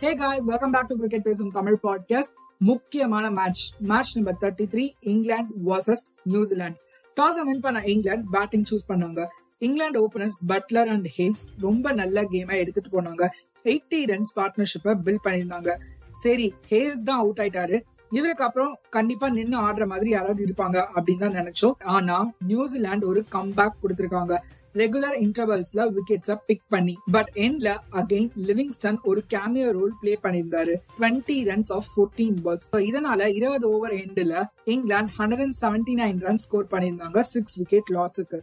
Hey guys welcome back to cricket பேசும் Tamil podcast முக்கியமான match match number thirty three England versus New Zealand toss win பண்ண England batting choose பண்ணாங்க. England openers Buttler and Hales ரொம்ப நல்ல கேமா எடுத்துட்டு போனாங்க. எயிட்டி ரன்ஸ் பார்ட்னர்ஷிப்பை பில்ட் பண்ணியிருந்தாங்க. சரி ஹேல்ஸ் தான் அவுட் ஆயிட்டாரு. இவருக்கு அப்புறம் கண்டிப்பா நின்னு ஆடுற மாதிரி யாராவது இருப்பாங்க அப்படின்னு தான் நினைச்சோம். ஆனா நியூசிலாந்து ஒரு கம்பேக் கொடுத்திருக்காங்க. ரெகுலர் இன்டர்வல்ஸ்ல விக்கெட்ஸ பிக் பண்ணி பட் எண்ட்ல அகைன் லிவிங்ஸ்டன் ஒரு கேமியோ ரோல் பிளே பண்ணியிருந்தாரு. Twenty runs off fourteen balls இதனால இருபது ஓவர் எண்ட்ல England hundred and seventy nine run score பண்ணியிருந்தாங்க சிக்ஸ் விக்கெட் லாஸுக்கு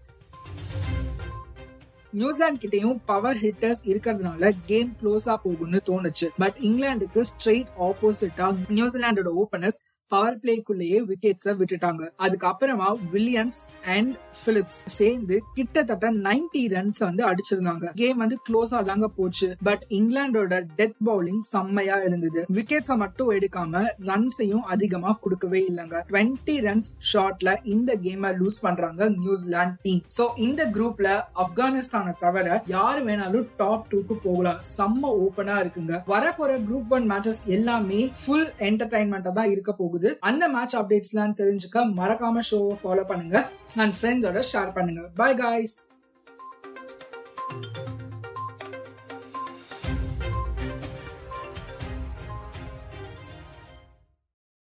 நியூசிலாந்து கிட்டயும் பவர் ஹிட்டர்ஸ் இருக்கிறதுனால கேம் க்ளோஸா போகும்னு தோணுச்சு. பட் இங்கிலாந்துக்கு ஸ்ட்ரெயிட் ஆப்போசிட்டா நியூசிலாண்டோட ஓபனர்ஸ் பவர் பிளேக்குள்ளேயே விக்கெட்ஸ விட்டுட்டாங்க. அதுக்கப்புறமா வில்லியம்ஸ் அண்ட் பிலிப்ஸ் சேர்ந்து கிட்டத்தட்ட நைன்டி ரன்ஸ் வந்து அடிச்சிருந்தாங்க. கேம் வந்து க்ளோஸா தாங்க போச்சு. பட் இங்கிலாண்டோட டெத் பவுலிங் செம்மையா இருந்தது. விக்கெட்ஸ மட்டும் எடுக்காம ரன்ஸையும் அதிகமா கொடுக்கவே இல்லைங்க. டுவெண்ட்டி ரன்ஸ் ஷார்ட்ல இந்த கேமை லூஸ் பண்றாங்க நியூசிலாந்து டீம் சோ இந்த குரூப்ல ஆப்கானிஸ்தானை தவிர யாரு வேணாலும் டாப் டூக்கு போகலாம். செம்ம ஓபனா இருக்குங்க. வரப்போற குரூப் ஒன் மேட்சஸ் எல்லாமே ஃபுல் என்டர்டைன்மெண்டா தான் இருக்க போகுது. போகுது. அந்த மேட்ச் அப்டேட்ஸ்லாம் தெரிஞ்சுக்க மறக்காம ஷோவை ஃபாலோ பண்ணுங்க. அண்ட் ஃப்ரெண்ட்ஸோட ஷேர் பண்ணுங்க. Bye guys